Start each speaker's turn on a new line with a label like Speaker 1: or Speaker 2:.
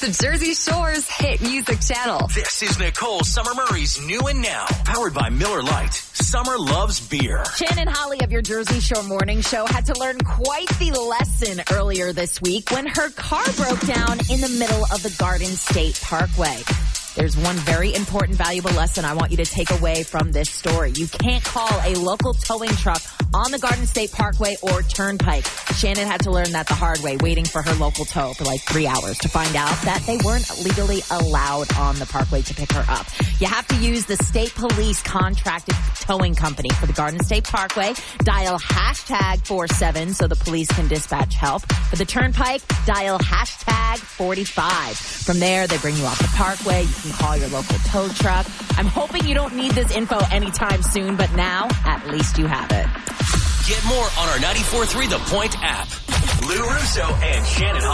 Speaker 1: the Jersey Shore's hit music channel.
Speaker 2: This is Nicole Summer Murray's New and Now, powered by Miller Lite. Summer loves beer.
Speaker 3: Shannon Holly of your Jersey Shore Morning Show had to learn quite the lesson earlier this week when her car broke down in the middle of the Garden State Parkway. There's one very important, valuable lesson I want you to take away from this story. You can't call a local towing truck on the Garden State Parkway or Turnpike. Shannon had to learn that the hard way, waiting for her local tow for like three hours to find out that they weren't legally allowed on the parkway to pick her up. You have to use the state police contracted towing company for the Garden State Parkway. Dial hashtag 47 so the police can dispatch help. For the Turnpike, dial hashtag 45. From there, they bring you off the parkway. You can call your local tow truck. I'm hoping you don't need this info anytime soon, but now least you have it.
Speaker 2: Get more on our 94.3 The Point app. Lou Russo and Shannon Holly.